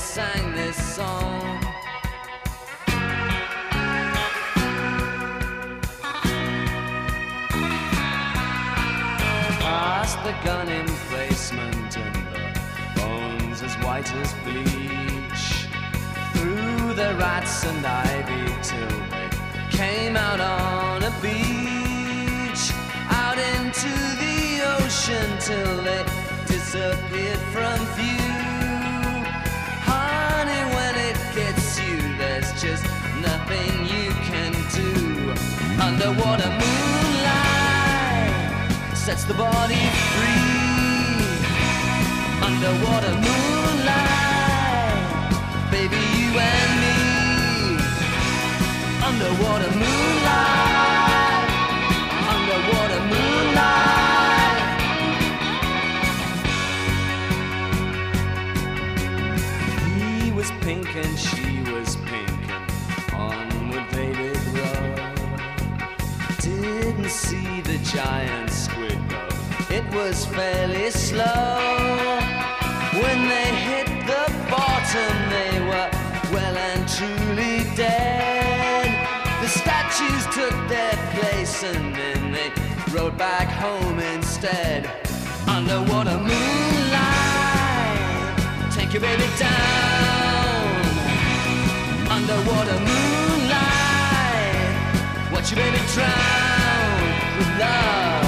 Sang this song. past the gun emplacement and the bones as white as bleach. Through the rats and ivy till they came out on a beach. Out into the ocean till they disappeared from view. Nothing you can do. Underwater moonlight sets the body free. Underwater moonlight, baby, you and me. Underwater moonlight, underwater moonlight. Was pink and she giant squid though. It was fairly slow. When they hit the bottom, they were well and truly dead. The statues took their place and then they rode back home instead. Underwater moonlight, take your baby down. Underwater moonlight. Watch your baby drown love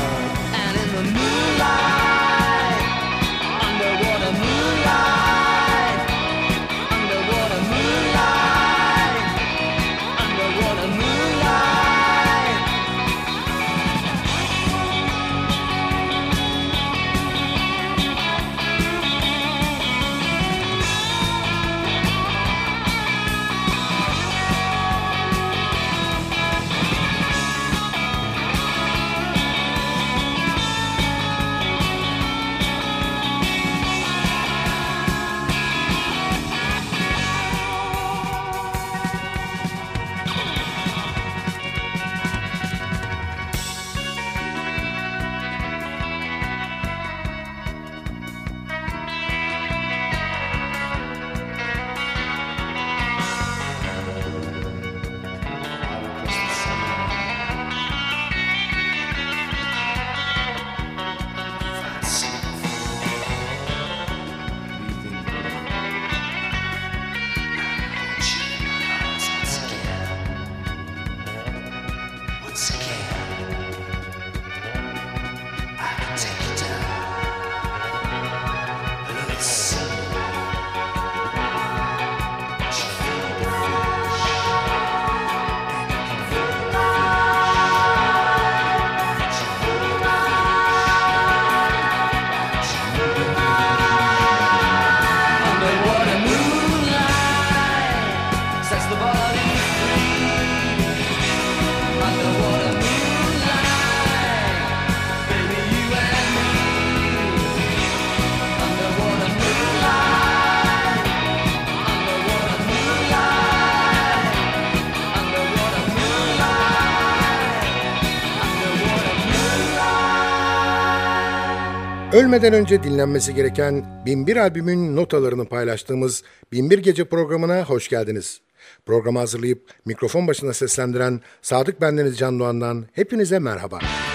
Ölmeden önce dinlenmesi gereken Binbir albümün notalarını paylaştığımız Binbir Gece programına hoş geldiniz. Programı hazırlayıp mikrofon başına seslendiren Sadık Bendeniz Can Doğan'dan hepinize merhaba. I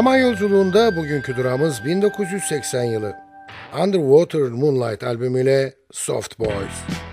Zaman yolculuğunda bugünkü durağımız 1980 yılı. Underwater Moonlight albümüyle Soft Boys.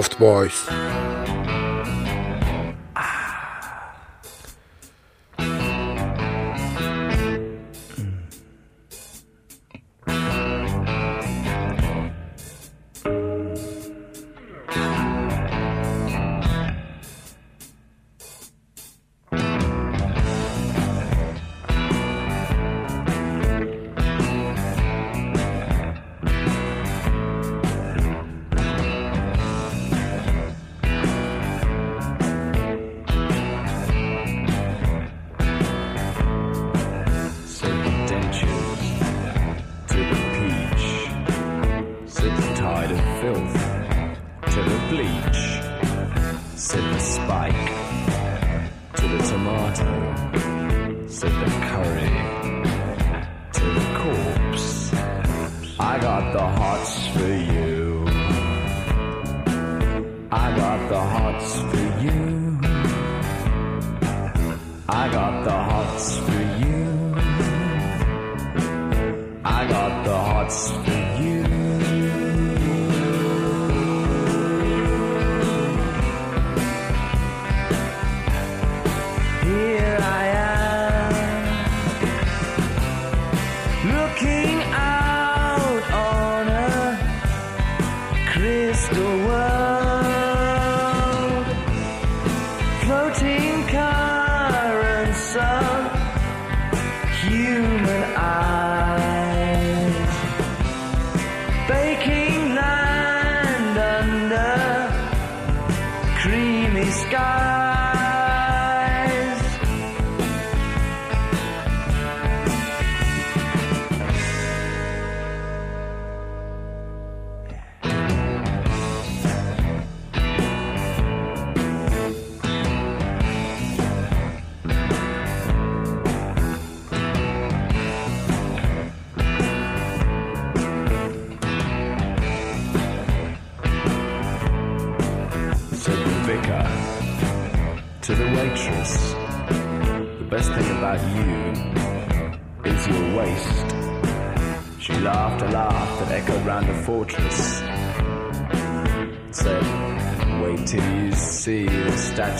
Soft Boys.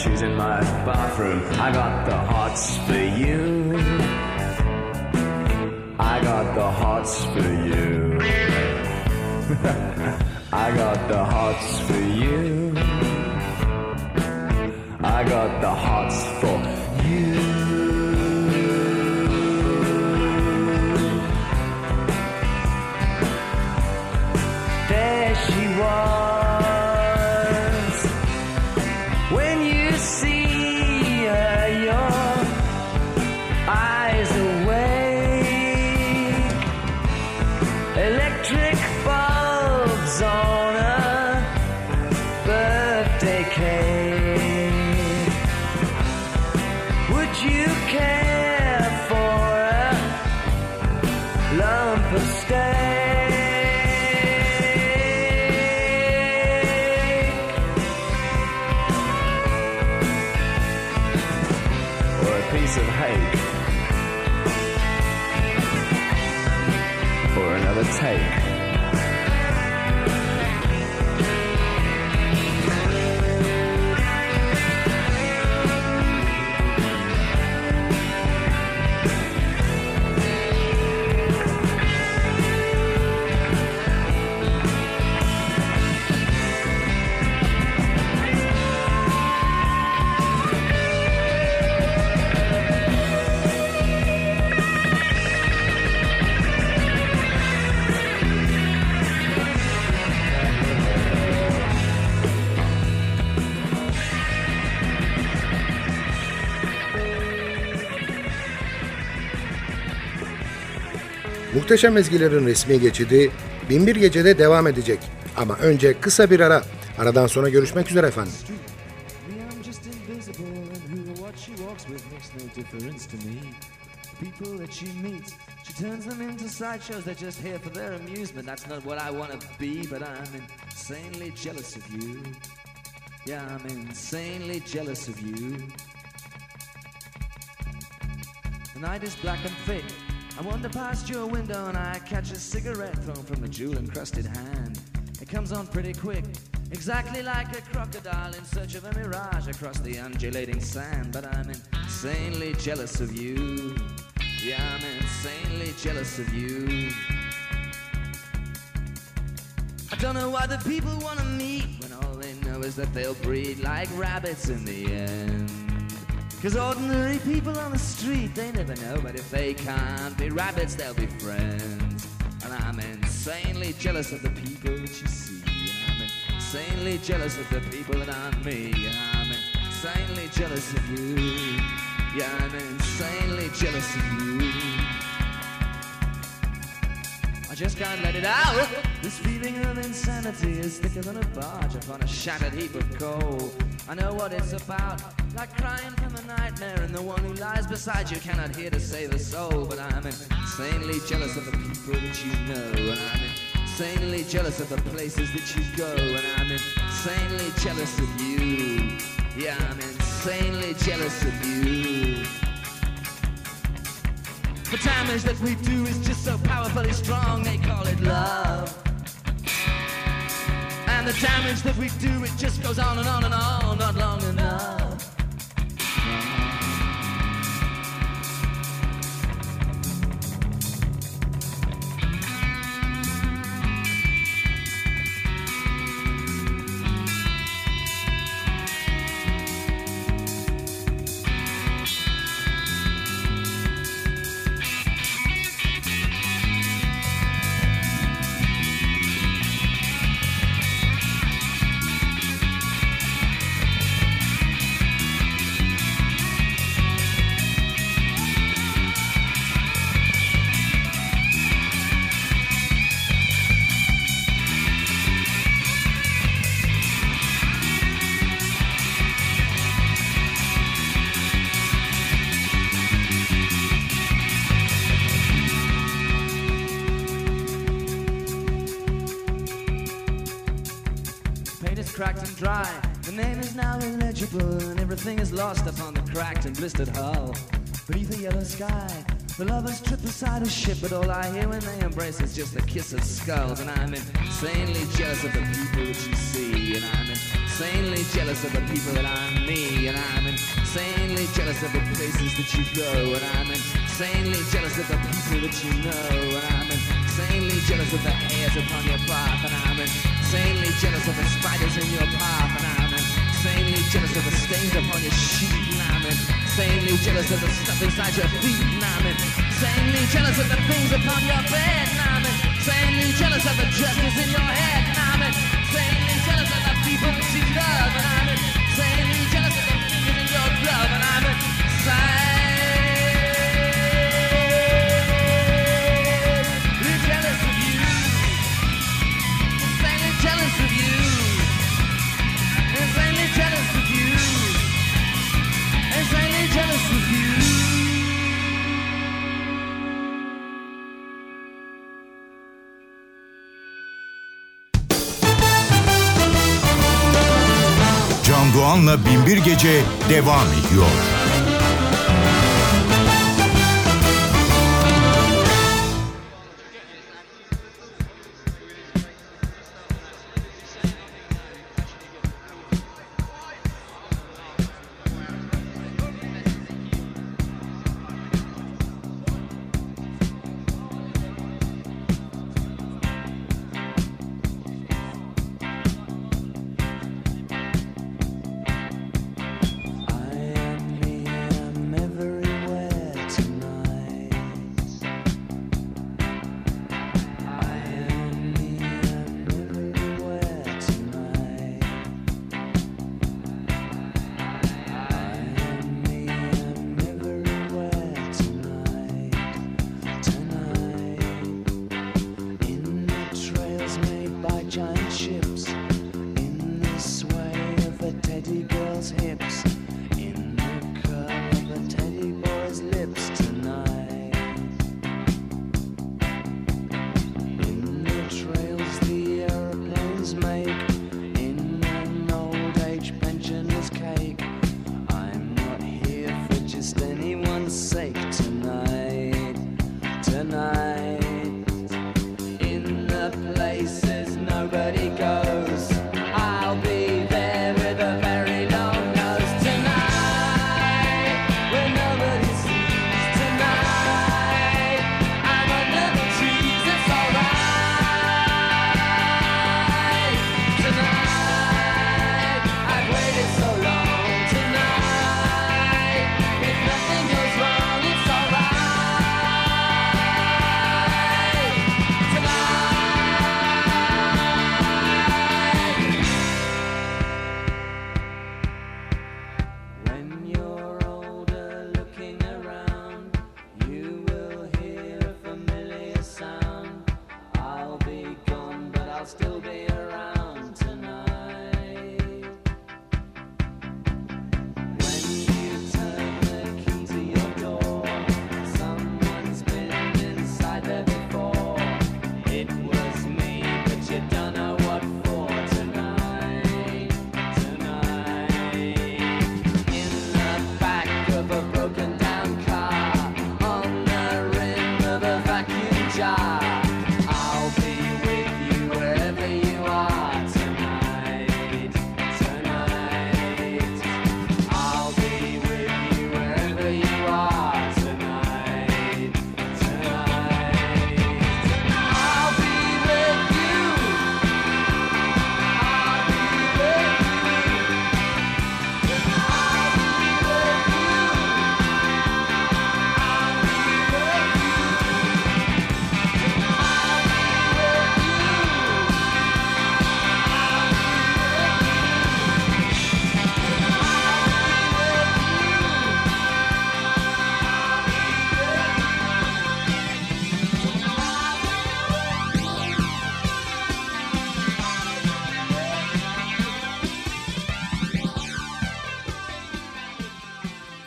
choosing my bathroom. I got the hots for you. Muhteşem Ezgilerin resmi geçidi Binbir Gece'de devam edecek. Ama önce kısa bir ara. Aradan sonra görüşmek üzere efendim. People that she meets, she turns them into sideshows. They're just here for their amusement. That's not what I want to be, but I'm insanely jealous of you. Yeah, I'm insanely jealous of you. The night is black and thick. I wander past your window and I catch a cigarette thrown from a jewel encrusted hand. It comes on pretty quick, exactly like a crocodile in search of a mirage across the undulating sand. But I'm insanely jealous of you. Yeah, I'm insanely jealous of you. I don't know why the people wanna meet when all they know is that they'll breed like rabbits in the end. Cause ordinary people on the street, they never know, but if they can't be rabbits, they'll be friends. And I'm insanely jealous of the people that you see. I'm insanely jealous of the people that aren't me. I'm insanely jealous of you. Yeah, I'm insanely jealous of you. I just can't let it out. This feeling of insanity is thicker than a barge upon a shattered heap of coal. I know what it's about, like crying from a nightmare, and the one who lies beside you cannot hear to save a soul. But I'm insanely jealous of the people that you know, and I'm insanely jealous of the places that you go, and I'm insanely jealous of you. Yeah, I'm insanely jealous of you. The damage that we do is just so powerfully strong, they call it love. And the damage that we do, it just goes on and on and on, not long enough. Cracked and dry. The name is now illegible, and everything is lost upon the cracked and blistered hull. Beneath a yellow sky, the lovers trip beside a ship, but all I hear when they embrace is just the kiss of skulls. And I'm insanely jealous of the people that you see, and I'm insanely jealous of the people that I'm me, and I'm insanely jealous of the places that you go, and I'm insanely jealous of the people that you know, and I'm insanely jealous of the hairs upon your path, and I'm insanely jealous of the spiders in your path, and I'm insanely jealous of the stains upon your sheet, and I'm insanely jealous of the stuff inside your feet, and I'm insanely jealous of the things upon your bed, and I'm insanely jealous of the dresses in your head, and I'm insanely jealous of the people you love, and I'm Doğan'la Binbir Gece devam ediyor.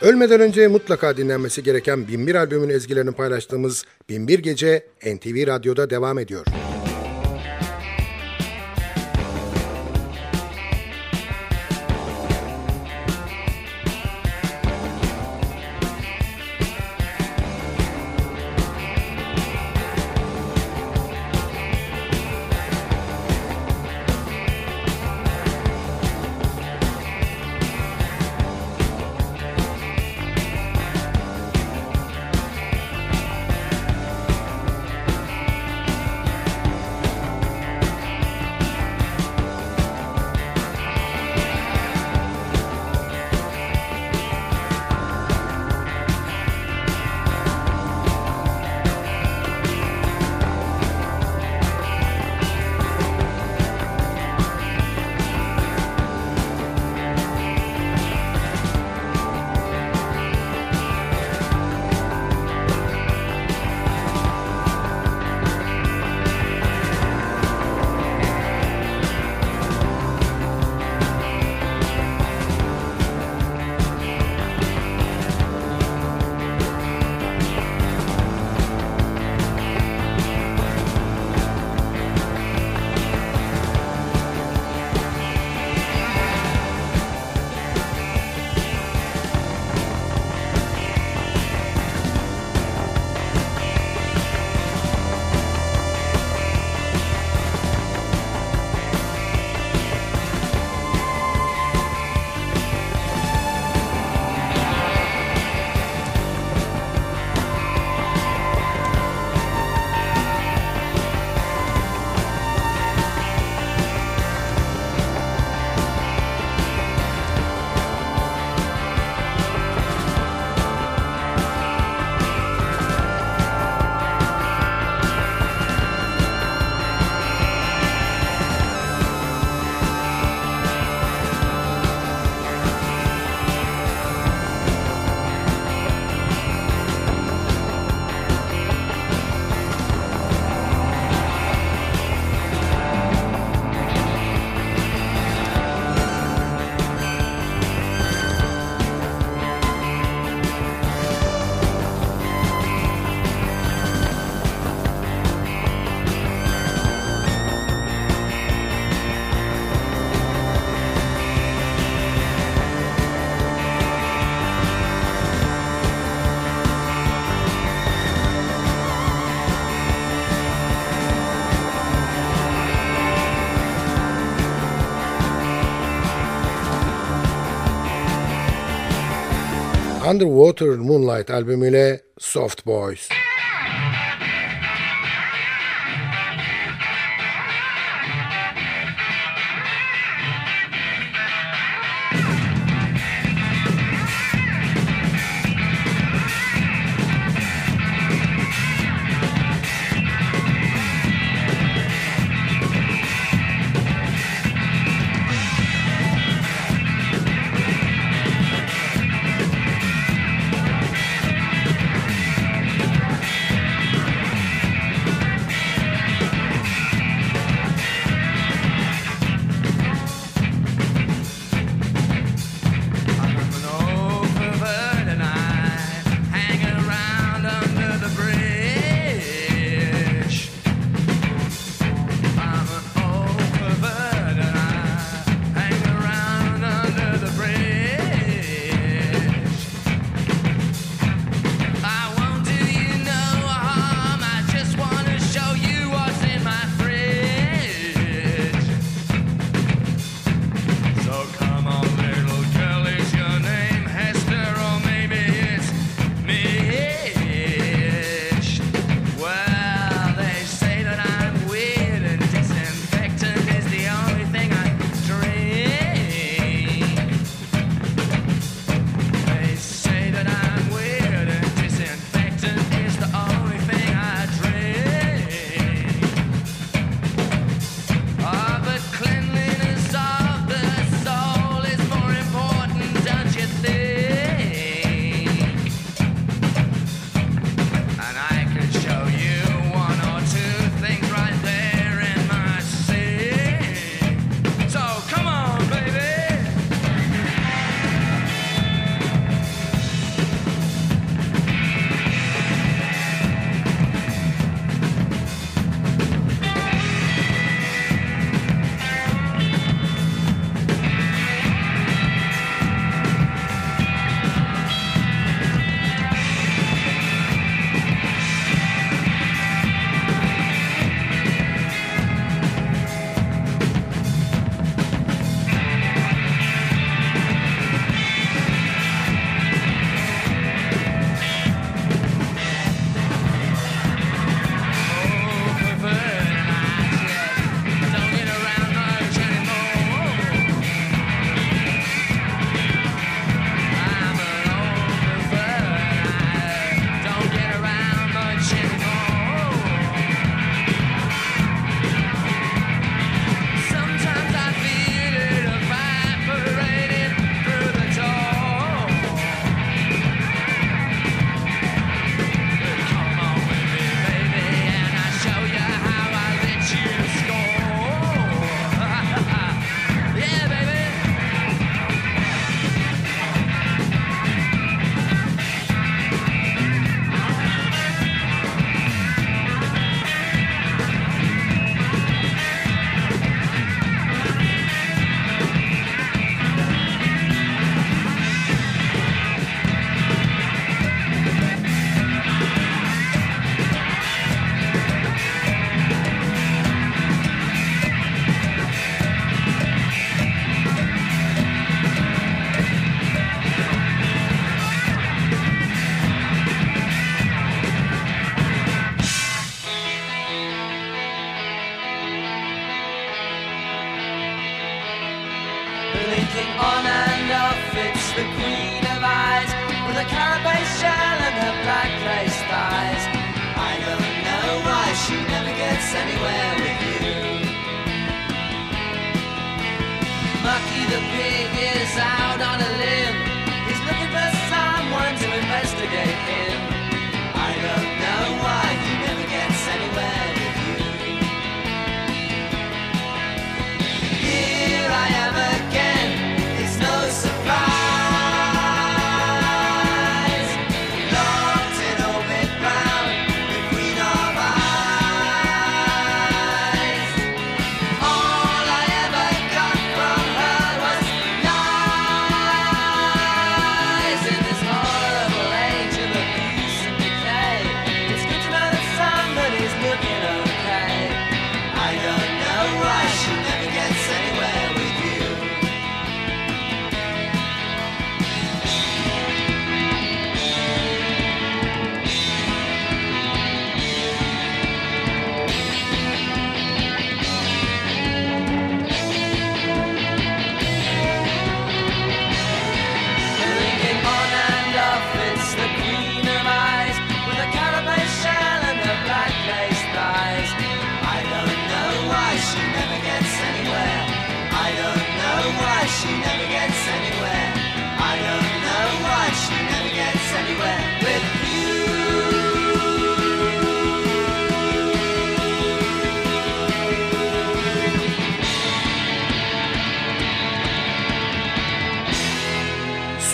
Ölmeden önce mutlaka dinlenmesi gereken Binbir albümün ezgilerini paylaştığımız Binbir Gece NTV Radyo'da devam ediyor. Underwater Moonlight albümüyle Soft Boys.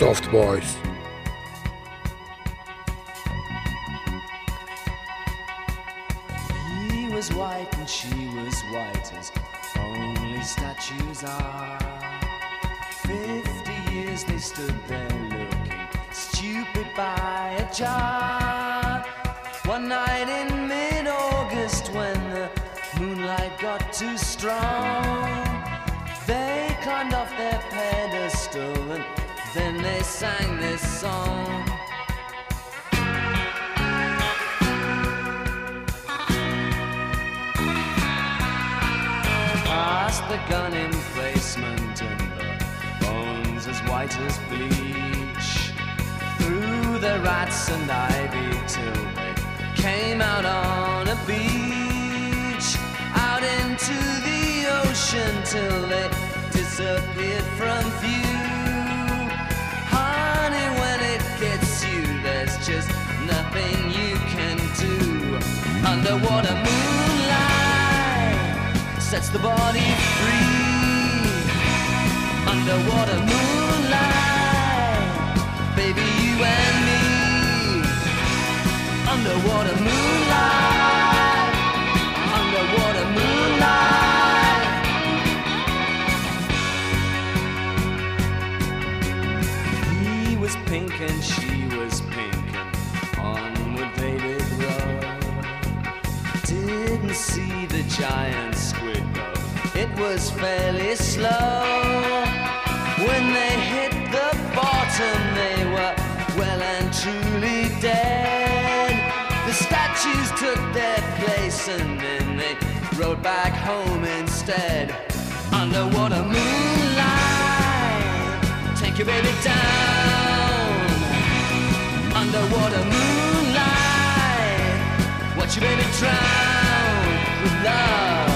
Soft Boys. they sang this song. Past the gun emplacement and the bones as white as bleach. Through the rats and ivy till they came out on a beach. Out into the ocean till they disappeared from view. Underwater moonlight sets the body free. Underwater moonlight, baby, you and me. Underwater moonlight, underwater moonlight. He was pink and giant squid. It was fairly slow. When they hit the bottom, they were well and truly dead. The statues took their place and then they rode back home instead. Underwater moonlight, take your baby down. Underwater moonlight, watch your baby drown with love.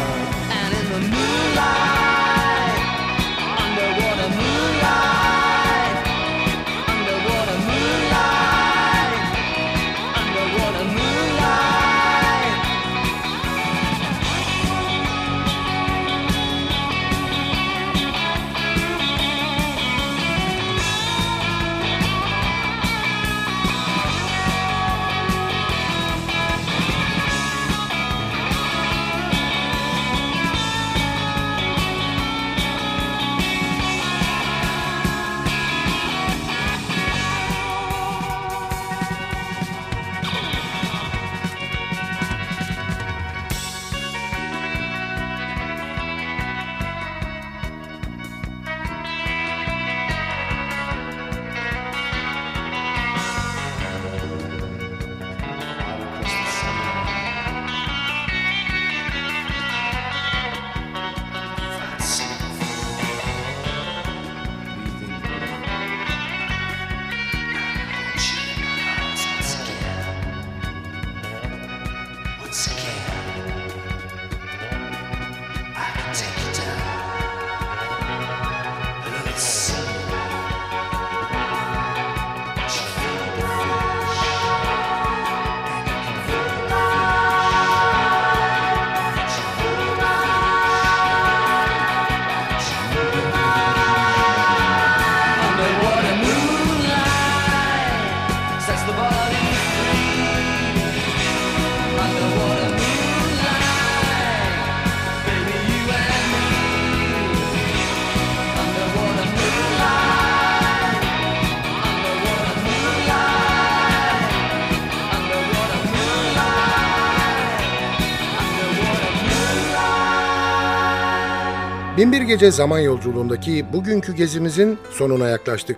Binbir Gece zaman yolculuğundaki bugünkü gezimizin sonuna yaklaştık.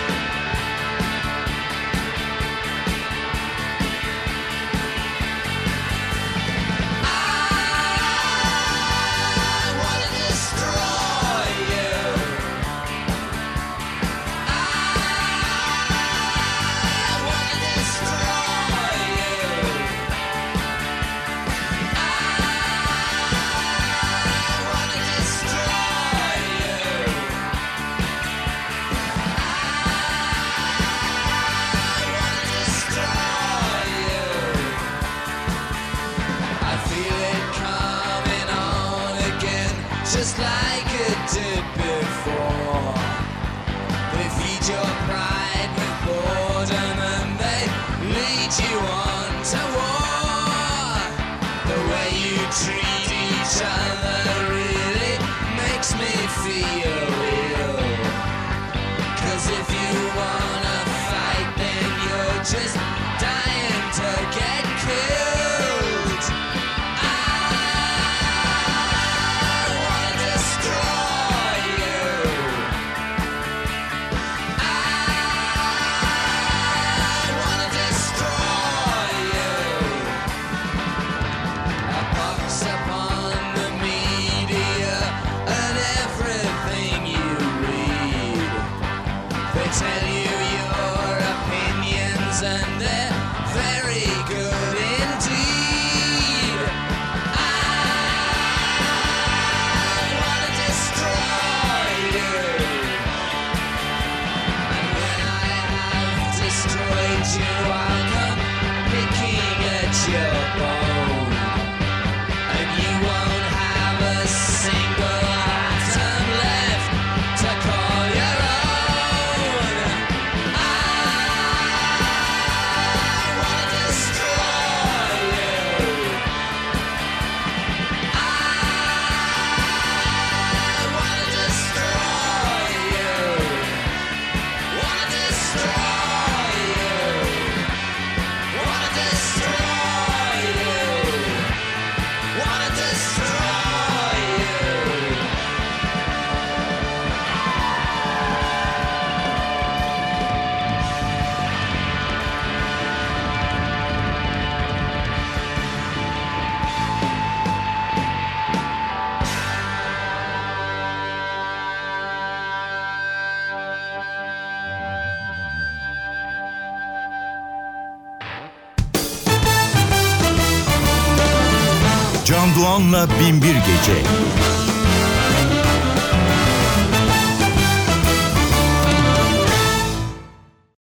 DJ.